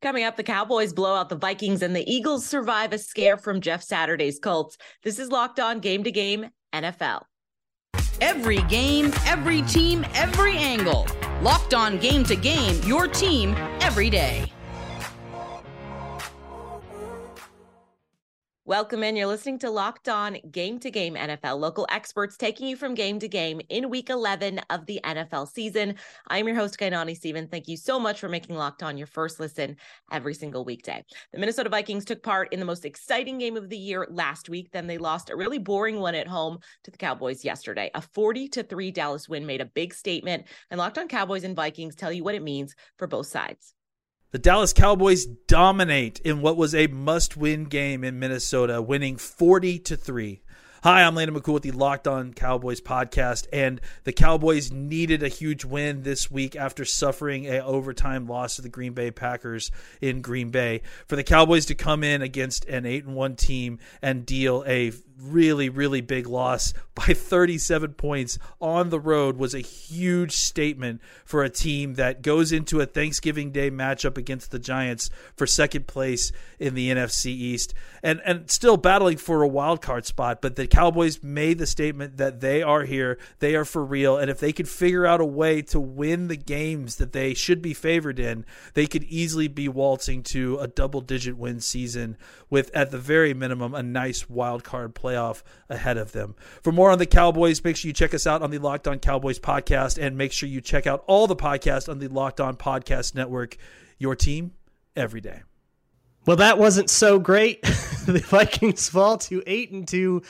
Coming up, the Cowboys blow out the Vikings and the Eagles survive a scare from Jeff Saturday's Colts. This is Locked On Game to Game NFL. Every game, every team, every angle. Locked On Game to Game, your team every day. Welcome in. You're listening to Locked On Game to Game NFL, local experts taking you from game to game in week 11 of the NFL season. I'm your host, Kainani Steven. Thank you so much for making Locked On your first listen every single weekday. The Minnesota Vikings took part in the most exciting game of the year last week. Then they lost a really boring one at home to the Cowboys yesterday. A 40 to 3 Dallas win made a big statement, and Locked On Cowboys and Vikings tell you what it means for both sides. The Dallas Cowboys dominate in what was a must-win game in Minnesota, winning 40 to 3. Hi, I'm Landon McCool with the Locked On Cowboys podcast, and the Cowboys needed a huge win this week after suffering a overtime loss to the Green Bay Packers in Green Bay. For the Cowboys to come in against an 8 and 1 team and deal a really, really big loss by 37 points on the road was a huge statement for a team that goes into a Thanksgiving Day matchup against the Giants for second place in the NFC East and, and still battling for a wild card spot. But the Cowboys made the statement that they are here, they are for real, and if they could figure out a way to win the games that they should be favored in, they could easily be waltzing to a double digit win season with, at the very minimum, a nice wild card play playoff ahead of them. For more on the Cowboys, make sure you check us out on the Locked On Cowboys podcast and make sure you check out all the podcasts on the Locked On Podcast Network. Your team every day. Well, that wasn't so great. the Vikings fall to 8 and 2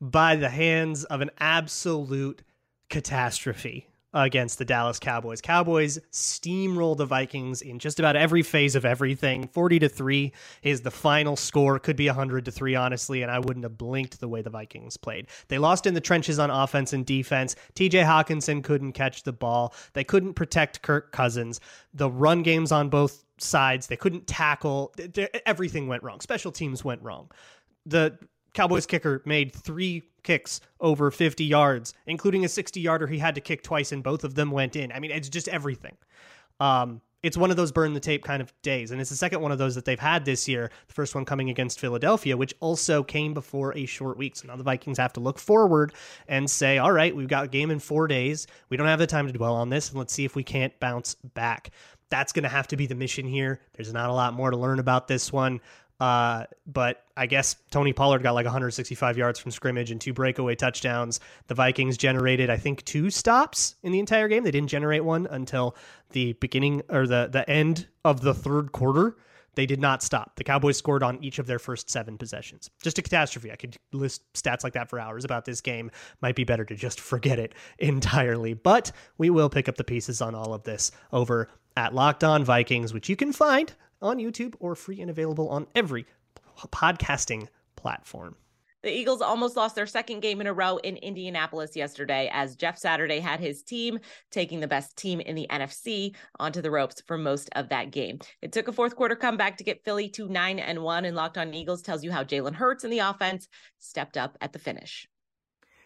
by the hands of an absolute catastrophe against the Dallas Cowboys. Cowboys steamroll the Vikings in just about every phase of everything. 40 to 3 is the final score. Could be 100 to 3 honestly, and I wouldn't have blinked the way the Vikings played. They lost in the trenches on offense and defense. TJ Hockenson couldn't catch the ball. They couldn't protect Kirk Cousins. The run games on both sides, they couldn't tackle. Everything went wrong. Special teams went wrong. The Cowboys kicker made three kicks over 50 yards, including a 60 yarder he had to kick twice, and both of them went in. I mean, it's just everything. Um, it's one of those burn the tape kind of days. And it's the second one of those that they've had this year. The first one coming against Philadelphia, which also came before a short week. So now the Vikings have to look forward and say, all right, we've got a game in four days. We don't have the time to dwell on this. And let's see if we can't bounce back. That's going to have to be the mission here. There's not a lot more to learn about this one. Uh, but I guess Tony Pollard got like 165 yards from scrimmage and two breakaway touchdowns. The Vikings generated, I think, two stops in the entire game. They didn't generate one until the beginning or the the end of the third quarter. They did not stop. The Cowboys scored on each of their first seven possessions. Just a catastrophe. I could list stats like that for hours about this game. Might be better to just forget it entirely. But we will pick up the pieces on all of this over at Locked On Vikings, which you can find on YouTube or free and available on every podcasting platform. The Eagles almost lost their second game in a row in Indianapolis yesterday as Jeff Saturday had his team taking the best team in the NFC onto the ropes for most of that game. It took a fourth quarter comeback to get Philly to 9 and 1 and Locked On Eagles tells you how Jalen Hurts and the offense stepped up at the finish.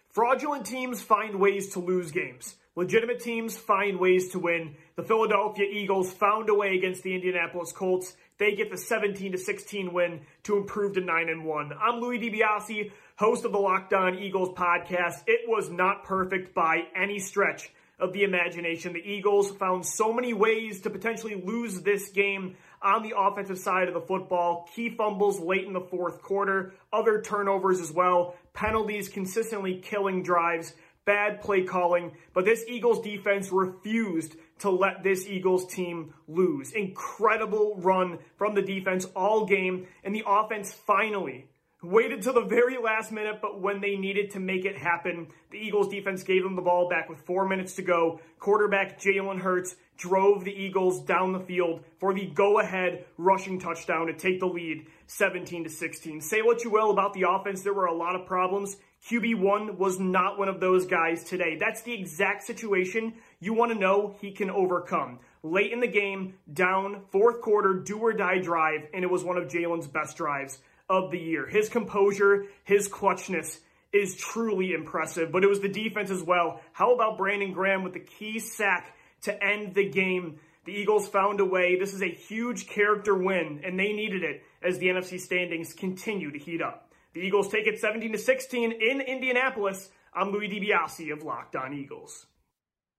Fraudulent teams find ways to lose games. Legitimate teams find ways to win. The Philadelphia Eagles found a way against the Indianapolis Colts. They get the 17 to 16 win to improve to 9 and 1. I'm Louis DiBiase, host of the Locked On Eagles podcast. It was not perfect by any stretch of the imagination. The Eagles found so many ways to potentially lose this game on the offensive side of the football. Key fumbles late in the fourth quarter, other turnovers as well, penalties consistently killing drives bad play calling, but this Eagles defense refused to let this Eagles team lose. Incredible run from the defense all game, and the offense finally waited till the very last minute, but when they needed to make it happen, the Eagles defense gave them the ball back with four minutes to go. Quarterback Jalen Hurts drove the Eagles down the field for the go-ahead rushing touchdown to take the lead 17 to 16. Say what you will about the offense, there were a lot of problems. QB1 was not one of those guys today. That's the exact situation you want to know he can overcome. Late in the game, down, fourth quarter, do or die drive, and it was one of Jalen's best drives of the year. His composure, his clutchness is truly impressive, but it was the defense as well. How about Brandon Graham with the key sack to end the game? The Eagles found a way. This is a huge character win, and they needed it as the NFC standings continue to heat up. The Eagles take it 17 to 16 in Indianapolis. I'm Louis DiBiase of Locked On Eagles.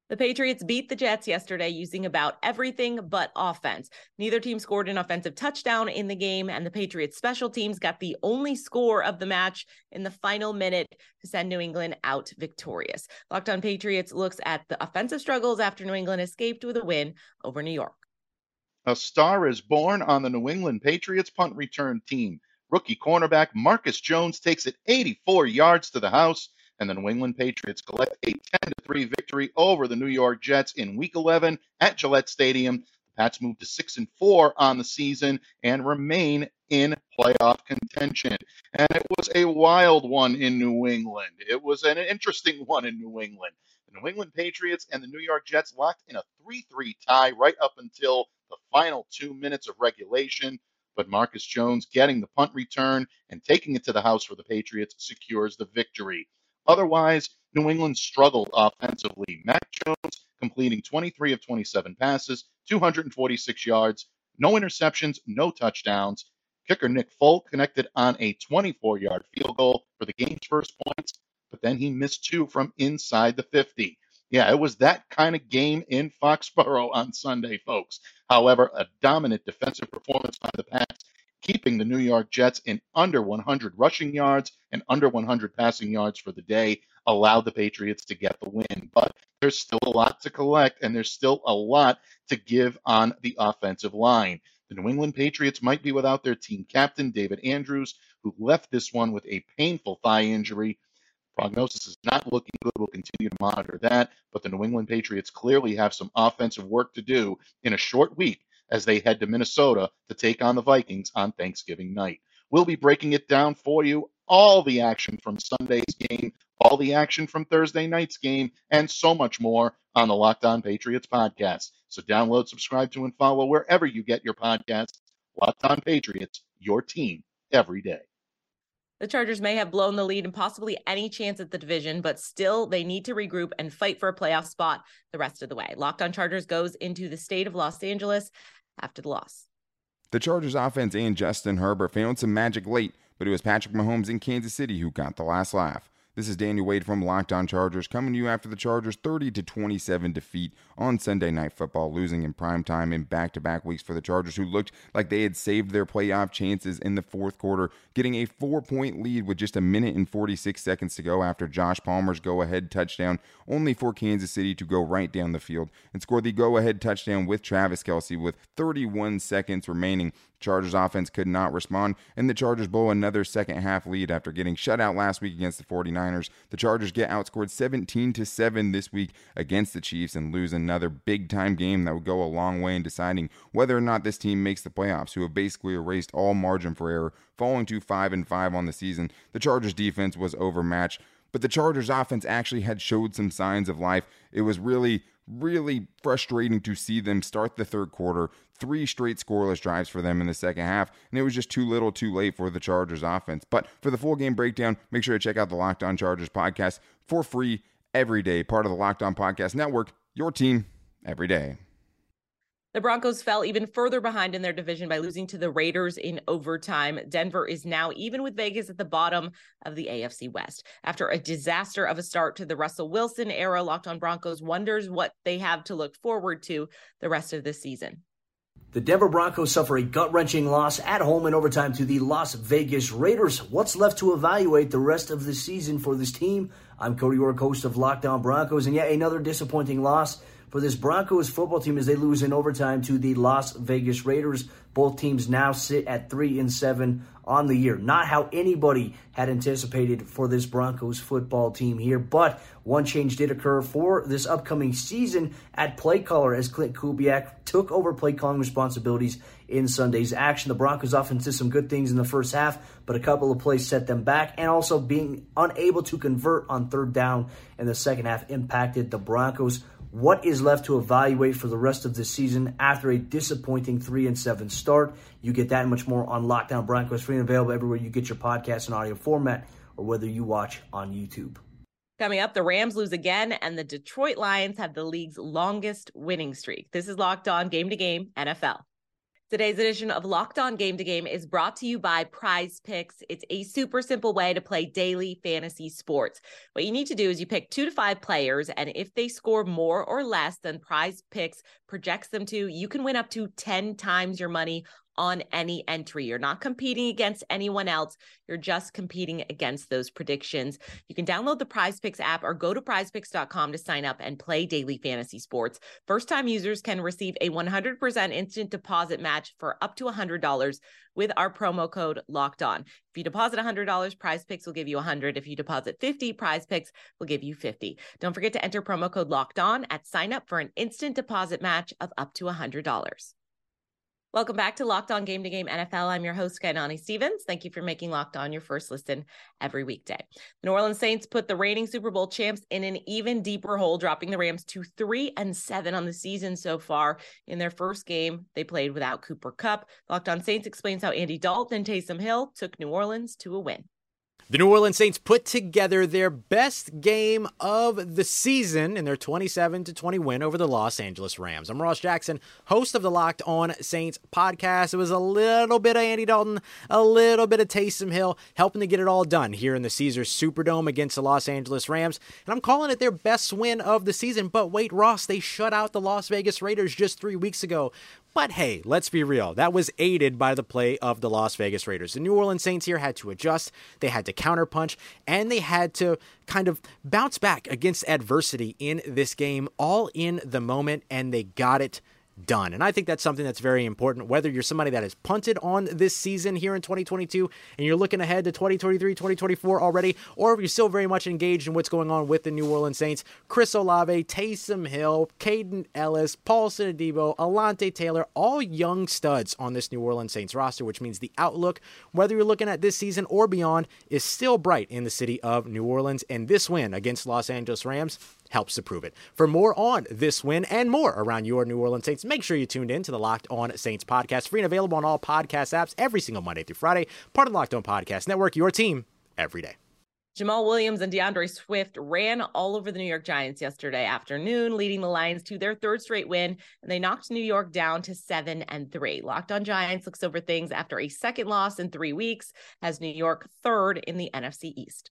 The Patriots beat the Jets yesterday using about everything but offense. Neither team scored an offensive touchdown in the game, and the Patriots special teams got the only score of the match in the final minute to send New England out victorious. Locked on Patriots looks at the offensive struggles after New England escaped with a win over New York. A star is born on the New England Patriots punt return team. Rookie cornerback Marcus Jones takes it 84 yards to the house and the New England Patriots collect a 10 3 victory over the New York Jets in Week 11 at Gillette Stadium. The Pats move to 6 and 4 on the season and remain in playoff contention. And it was a wild one in New England. It was an interesting one in New England. The New England Patriots and the New York Jets locked in a 3 3 tie right up until the final two minutes of regulation. But Marcus Jones getting the punt return and taking it to the house for the Patriots secures the victory. Otherwise, New England struggled offensively. Mac Jones completing 23 of 27 passes, 246 yards, no interceptions, no touchdowns. Kicker Nick Folk connected on a 24 yard field goal for the game's first points, but then he missed two from inside the 50. Yeah, it was that kind of game in Foxborough on Sunday, folks. However, a dominant defensive performance by the Pats keeping the New York Jets in under 100 rushing yards and under 100 passing yards for the day allowed the Patriots to get the win. But there's still a lot to collect, and there's still a lot to give on the offensive line. The New England Patriots might be without their team captain, David Andrews, who left this one with a painful thigh injury. Prognosis is not looking good. We'll continue to monitor that. But the New England Patriots clearly have some offensive work to do in a short week as they head to Minnesota to take on the Vikings on Thanksgiving night. We'll be breaking it down for you, all the action from Sunday's game, all the action from Thursday night's game, and so much more on the Locked On Patriots podcast. So download, subscribe to, and follow wherever you get your podcasts. Locked On Patriots, your team every day. The Chargers may have blown the lead and possibly any chance at the division, but still they need to regroup and fight for a playoff spot the rest of the way. Locked on Chargers goes into the state of Los Angeles after the loss. The Chargers offense and Justin Herbert found some magic late, but it was Patrick Mahomes in Kansas City who got the last laugh. This is Daniel Wade from Locked On Chargers coming to you after the Chargers 30 to 27 defeat on Sunday Night Football, losing in prime time in back-to-back weeks for the Chargers, who looked like they had saved their playoff chances in the fourth quarter, getting a four-point lead with just a minute and 46 seconds to go after Josh Palmer's go-ahead touchdown, only for Kansas City to go right down the field and score the go-ahead touchdown with Travis Kelce with 31 seconds remaining. Chargers offense could not respond, and the Chargers blow another second half lead after getting shut out last week against the 49ers. The Chargers get outscored 17 to 7 this week against the Chiefs and lose another big time game that would go a long way in deciding whether or not this team makes the playoffs, who have basically erased all margin for error, falling to 5 and 5 on the season. The Chargers defense was overmatched, but the Chargers offense actually had showed some signs of life. It was really really frustrating to see them start the third quarter, three straight scoreless drives for them in the second half, and it was just too little too late for the Chargers offense. But for the full game breakdown, make sure to check out the Locked On Chargers podcast for free every day, part of the Locked On Podcast Network, your team every day. The Broncos fell even further behind in their division by losing to the Raiders in overtime. Denver is now even with Vegas at the bottom of the AFC West. After a disaster of a start to the Russell Wilson era, Locked on Broncos wonders what they have to look forward to the rest of the season. The Denver Broncos suffer a gut wrenching loss at home in overtime to the Las Vegas Raiders. What's left to evaluate the rest of the season for this team? I'm Cody York, host of Locked On Broncos, and yet another disappointing loss for this Broncos football team as they lose in overtime to the Las Vegas Raiders. Both teams now sit at three and seven on the year. Not how anybody had anticipated for this Broncos football team here, but one change did occur for this upcoming season at play caller as Klint Kubiak took over play calling responsibilities in Sunday's action. The Broncos offense did some good things in the first half, but a couple of plays set them back, and also being unable to convert on third down in the second half impacted the Broncos what is left to evaluate for the rest of the season after a disappointing 3 and 7 start. You get that much more on Locked On Broncos, free and available everywhere you get your podcast in audio format or whether you watch on YouTube. Coming up, the Rams lose again, and the Detroit Lions have the league's longest winning streak. This is Locked On Game to Game NFL. Today's edition of Locked On Game to Game is brought to you by Prize Picks. It's a super simple way to play daily fantasy sports. What you need to do is you pick two to five players, and if they score more or less than Prize Picks projects them to, you can win up to 10 times your money on any entry. You're not competing against anyone else. You're just competing against those predictions. You can download the Prize Picks app or go to prizepicks.com to sign up and play daily fantasy sports. First time users can receive a 100% instant deposit match for up to $100 with our promo code locked on. If you deposit $100, Prize Picks will give you 100. If you deposit 50, Prize Picks will give you 50. Don't forget to enter promo code locked on at sign up for an instant deposit match of up to $100. Welcome back to Locked On Game to Game NFL. I'm your host, Kainani Stevens. Thank you for making Locked On your first listen every weekday. The New Orleans Saints put the reigning Super Bowl champs in an even deeper hole, dropping the Rams to three and seven on the season so far. In their first game, they played without Cooper Kupp. Locked On Saints explains how Andy Dalton and Taysom Hill took New Orleans to a win. The New Orleans Saints put together their best game of the season in their 27 to 20 win over the Los Angeles Rams. I'm Ross Jackson, host of the Locked On Saints podcast. It was a little bit of Andy Dalton, a little bit of Taysom Hill, helping to get it all done here in the Caesars Superdome against the Los Angeles Rams. And I'm calling it their best win of the season. But wait, Ross, they shut out the Las Vegas Raiders just three weeks ago. But hey, let's be real. That was aided by the play of the Las Vegas Raiders. The New Orleans Saints here had to adjust, they had to counterpunch, and they had to kind of bounce back against adversity in this game, all in the moment, and they got it done. And I think that's something that's very important, whether you're somebody that has punted on this season here in 2022 and you're looking ahead to 2023, 2024 already, or if you're still very much engaged in what's going on with the New Orleans Saints, Chris Olave, Taysom Hill, Kaden Elliss, Paulson Adebo, Alontae Taylor, all young studs on this New Orleans Saints roster, which means the outlook, whether you're looking at this season or beyond, is still bright in the city of New Orleans. And this win against Los Angeles Rams helps to prove it. For more on this win and more around your New Orleans Saints, make sure you tuned in to the Locked On Saints podcast, free and available on all podcast apps every single Monday through Friday, part of the Locked On Podcast Network, your team every day. Jamaal Williams and D'Andre Swift ran all over the New York Giants yesterday afternoon, leading the Lions to their third straight win, and they knocked New York down to seven and three. Locked on Giants looks over things after a second loss in three weeks, as New York third in the NFC East.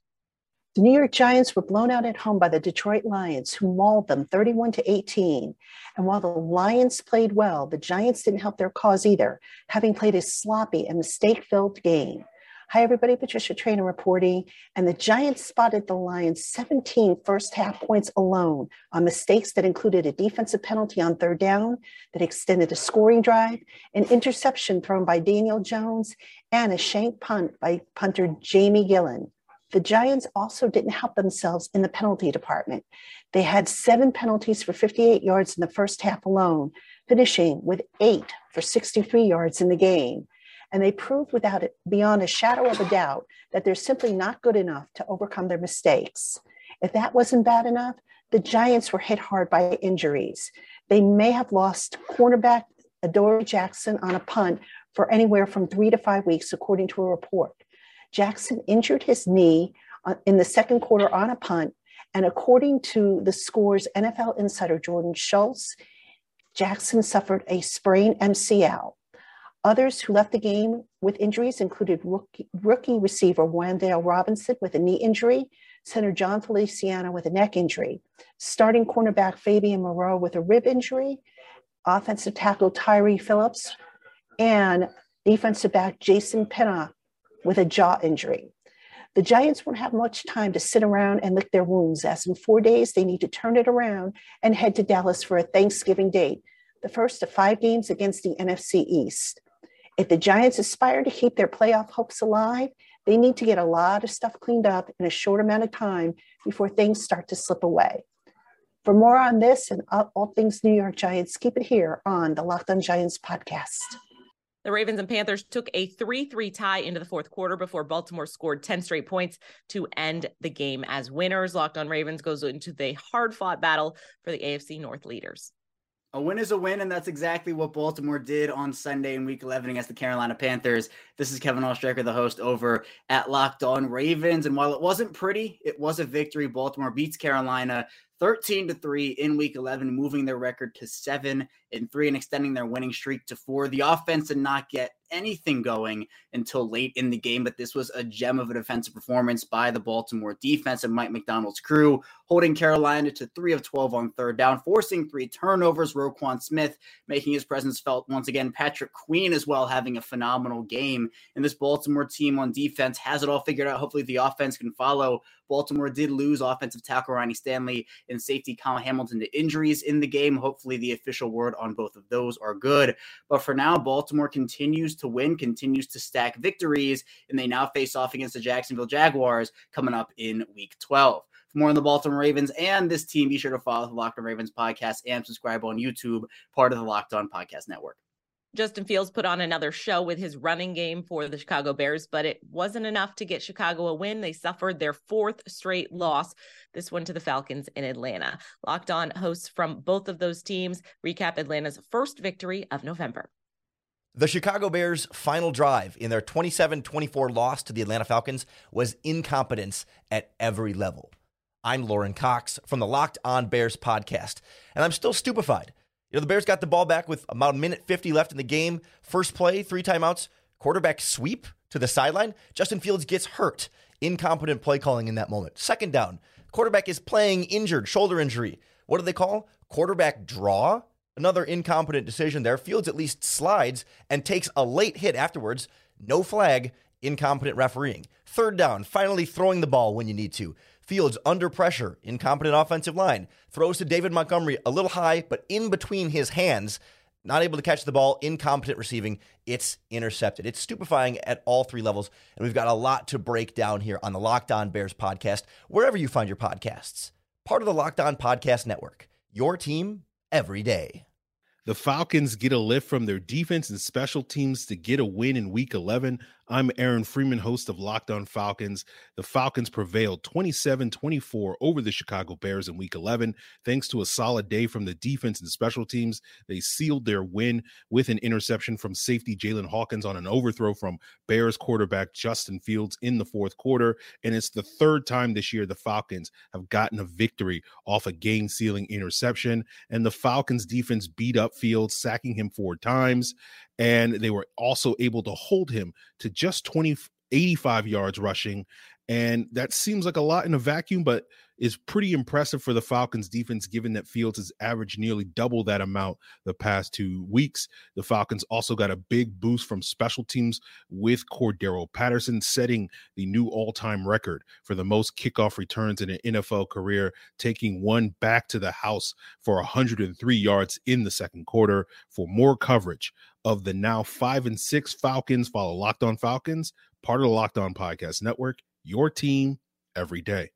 The New York Giants were blown out at home by the Detroit Lions, who mauled them 31 to 18. And while the Lions played well, the Giants didn't help their cause either, having played a sloppy and mistake filled game. Hi, everybody. Patricia Traina reporting. And the Giants spotted the Lions 17 first half points alone on mistakes that included a defensive penalty on third down that extended a scoring drive, an interception thrown by Daniel Jones, and a shank punt by punter Jamie Gillan. The Giants also didn't help themselves in the penalty department. They had seven penalties for 58 yards in the first half alone, finishing with eight for 63 yards in the game. And they proved without it, beyond a shadow of a doubt, that they're simply not good enough to overcome their mistakes. If that wasn't bad enough, the Giants were hit hard by injuries. They may have lost cornerback Adoree' Jackson on a punt for anywhere from three to five weeks, according to a report. Jackson injured his knee uh, in the second quarter on a punt. And according to the score's NFL insider Jordan Schultz, Jackson suffered a sprained MCL. Others who left the game with injuries included rookie, rookie receiver Wan'Dale Robinson with a knee injury, center Jon Feliciano with a neck injury, starting cornerback Fabian Moreau with a rib injury, offensive tackle Tyre Phillips, and defensive back Jason Pinnock with a jaw injury. The Giants won't have much time to sit around and lick their wounds, as in four days they need to turn it around and head to Dallas for a Thanksgiving date, the first of five games against the NFC East. If the Giants aspire to keep their playoff hopes alive, they need to get a lot of stuff cleaned up in a short amount of time before things start to slip away. For more on this and all things New York Giants, keep it here on the Locked on Giants podcast. The Ravens and Panthers took a 3 3 tie into the fourth quarter before Baltimore scored 10 straight points to end the game as winners. Locked on Ravens goes into the hard fought battle for the AFC North leaders. A win is a win, and that's exactly what Baltimore did on Sunday in Week 11 against the Carolina Panthers. This is Kevin Oestreicher, the host over at Locked On Ravens, and while it wasn't pretty, it was a victory. Baltimore beats Carolina 13 to 3 in week 11 moving their record to 7 and 3 and extending their winning streak to 4 the offense did not get anything going until late in the game but this was a gem of a defensive performance by the Baltimore defense and Mike Macdonald's crew holding Carolina to 3 of 12 on third down forcing three turnovers. Roquan Smith making his presence felt once again. Patrick Queen as well having a phenomenal game. And this Baltimore team on defense has it all figured out. Hopefully the offense can follow. Baltimore did lose offensive tackle Ronnie Stanley and safety Kyle Hamilton to injuries in the game. Hopefully, the official word on both of those are good. But for now, Baltimore continues to win, continues to stack victories, and they now face off against the Jacksonville Jaguars coming up in week 12. For more on the Baltimore Ravens and this team, be sure to follow the Locked On Ravens podcast and subscribe on YouTube, part of the Locked On Podcast Network. Justin Fields put on another show with his running game for the Chicago Bears, but it wasn't enough to get Chicago a win. They suffered their fourth straight loss, this one to the Falcons in Atlanta. Locked on hosts from both of those teams recap Atlanta's first victory of November. The Chicago Bears' final drive in their 27 24 loss to the Atlanta Falcons was incompetence at every level. I'm Lorin Cox from the Locked On Bears podcast, and I'm still stupefied you know, the Bears got the ball back with about a minute 50 left in the game. First play, three timeouts, quarterback sweep to the sideline. Justin Fields gets hurt. Incompetent play calling in that moment. Second down, quarterback is playing injured, shoulder injury. What do they call? Quarterback draw. Another incompetent decision there. Fields at least slides and takes a late hit afterwards. No flag, incompetent refereeing. Third down, finally throwing the ball when you need to. Fields under pressure, incompetent offensive line, throws to David Montgomery a little high, but in between his hands, not able to catch the ball, incompetent receiving. It's intercepted. It's stupefying at all three levels. And we've got a lot to break down here on the Locked On Bears podcast, wherever you find your podcasts. Part of the Locked On Podcast Network, your team every day. The Falcons get a lift from their defense and special teams to get a win in week 11. I'm Aaron Freeman, host of Locked On Falcons. The Falcons prevailed 27 24 over the Chicago Bears in week 11. Thanks to a solid day from the defense and special teams, they sealed their win with an interception from safety Jaylinn Hawkins on an overthrow from Bears quarterback Justin Fields in the fourth quarter. And it's the third time this year the Falcons have gotten a victory off a game sealing interception. And the Falcons defense beat up Fields, sacking him four times and they were also able to hold him to just 20 85 yards rushing and that seems like a lot in a vacuum but is pretty impressive for the Falcons defense given that Fields has averaged nearly double that amount the past 2 weeks. The Falcons also got a big boost from special teams with Cordarrelle Patterson setting the new all-time record for the most kickoff returns in an NFL career taking one back to the house for 103 yards in the second quarter for more coverage of the now five and six Falcons. Follow Locked On Falcons, part of the Locked On Podcast Network, your team every day.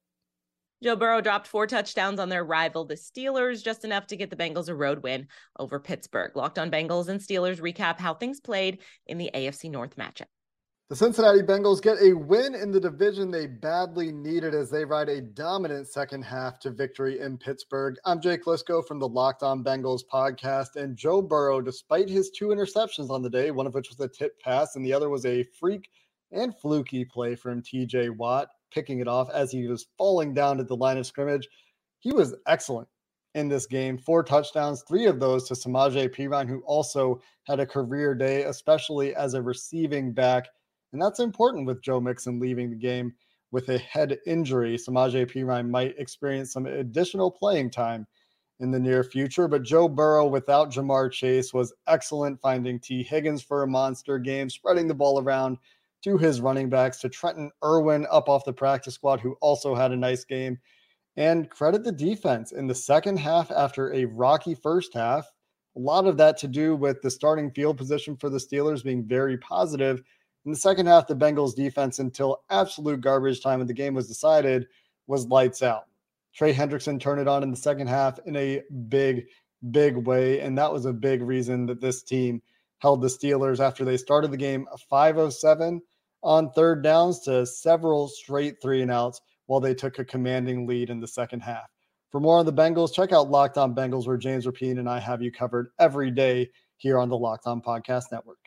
Joe Burrow dropped four touchdowns on their rival, the Steelers, just enough to get the Bengals a road win over Pittsburgh. Locked on Bengals and Steelers recap how things played in the AFC North matchup. The Cincinnati Bengals get a win in the division they badly needed as they ride a dominant second half to victory in Pittsburgh. I'm Jake Liscow from the Locked On Bengals podcast. And Joe Burrow, despite his two interceptions on the day, one of which was a tip pass and the other was a freak and fluky play from TJ Watt, picking it off as he was falling down at the line of scrimmage, he was excellent in this game. Four touchdowns, three of those to Samaje Perine, who also had a career day, especially as a receiving back and that's important with Joe Mixon leaving the game with a head injury. Samaje Perine might experience some additional playing time in the near future. But Joe Burrow without Ja'Marr Chase was excellent, finding Tee Higgins for a monster game, spreading the ball around to his running backs, to Trenton Irwin up off the practice squad, who also had a nice game. And credit the defense in the second half after a rocky first half. A lot of that to do with the starting field position for the Steelers being very positive in the second half, the Bengals defense, until absolute garbage time and the game was decided, was lights out. Trey Hendrickson turned it on in the second half in a big, big way. And that was a big reason that this team held the Steelers after they started the game 507 on third downs to several straight three and outs while they took a commanding lead in the second half. For more on the Bengals, check out Locked On Bengals, where James Rapien and I have you covered every day here on the Locked On Podcast Network.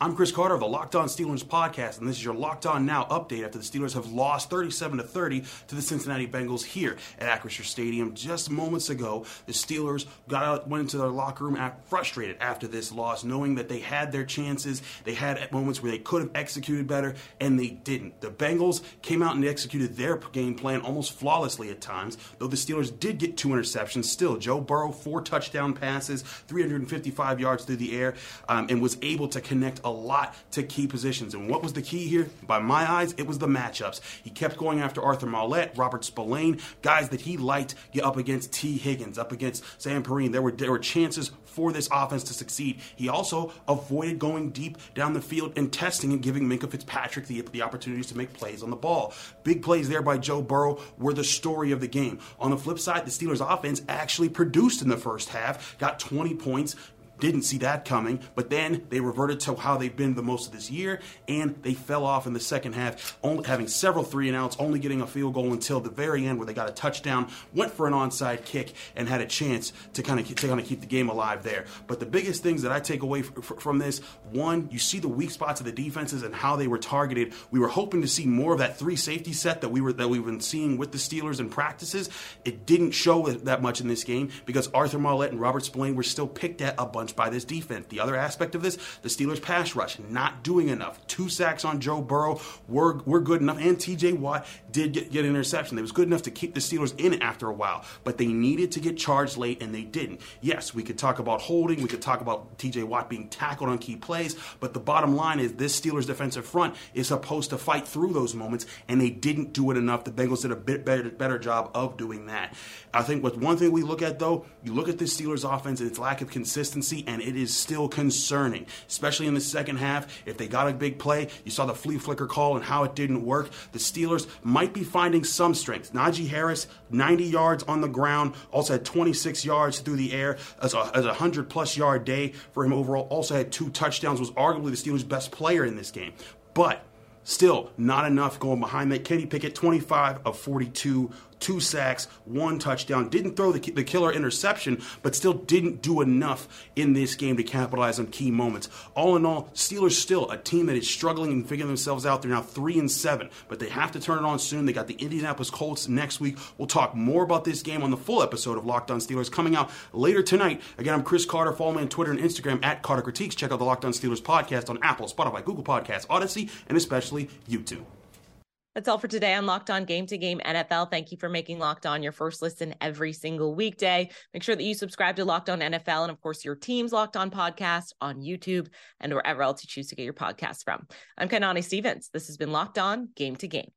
I'm Chris Carter of the Locked On Steelers podcast, and this is your Locked On Now update after the Steelers have lost 37 to 30 to the Cincinnati Bengals here at Acrisure Stadium. Just moments ago, the Steelers got out, went into their locker room frustrated after this loss, knowing that they had their chances. They had moments where they could have executed better, and they didn't. The Bengals came out and executed their game plan almost flawlessly at times, though the Steelers did get two interceptions. Still, Joe Burrow four touchdown passes, 355 yards through the air, um, and was able to connect a lot to key positions. And what was the key here? By my eyes, it was the matchups. He kept going after Arthur Maulet, Robert Spillane, guys that he liked get up against Tee Higgins, up against Sam Perine. There were there were chances for this offense to succeed. He also avoided going deep down the field and testing and giving Minkah Fitzpatrick the, the opportunities to make plays on the ball. Big plays there by Joe Burrow were the story of the game. On the flip side, the Steelers offense actually produced in the first half, got 20 points, didn't see that coming, but then they reverted to how they've been the most of this year, and they fell off in the second half, only having several three and outs, only getting a field goal until the very end where they got a touchdown, went for an onside kick, and had a chance to kind of to kind of keep the game alive there. But the biggest things that I take away from this, one, you see the weak spots of the defenses and how they were targeted. We were hoping to see more of that three safety set that we were that we've been seeing with the Steelers in practices. It didn't show that much in this game because Arthur Maulet and Robert Spillane were still picked at a bunch by this defense. The other aspect of this, the Steelers pass rush, not doing enough. Two sacks on Joe Burrow were, were good enough, and TJ Watt did get, get an interception. It was good enough to keep the Steelers in it after a while, but they needed to get charged late, and they didn't. Yes, we could talk about holding, we could talk about TJ Watt being tackled on key plays, but the bottom line is this Steelers defensive front is supposed to fight through those moments, and they didn't do it enough. The Bengals did a bit better, better job of doing that. I think what one thing we look at though, you look at the Steelers offense and its lack of consistency, and it is still concerning, especially in the second half. If they got a big play, you saw the flea flicker call and how it didn't work. The Steelers might be finding some strength. Najee Harris, 90 yards on the ground, also had 26 yards through the air as a, as a 100 plus yard day for him overall. Also had two touchdowns, was arguably the Steelers' best player in this game. But Still, not enough going behind that. Kenny Pickett, 25 of 42, two sacks, one touchdown. Didn't throw the, the killer interception, but still didn't do enough in this game to capitalize on key moments. All in all, Steelers still a team that is struggling and figuring themselves out. They're now three and seven, but they have to turn it on soon. They got the Indianapolis Colts next week. We'll talk more about this game on the full episode of Locked On Steelers coming out later tonight. Again, I'm Chris Carter. Follow me on Twitter and Instagram at Carter Critiques. Check out the Locked On Steelers podcast on Apple, Spotify, Google Podcasts, Odysee, and especially YouTube. That's all for today on Locked On Game to Game NFL. Thank you for making Locked On your first listen every single weekday. Make sure that you subscribe to Locked On NFL and, of course, your team's Locked On podcast on YouTube and wherever else you choose to get your podcasts from. I'm Kainani Stevens. This has been Locked On Game to Game.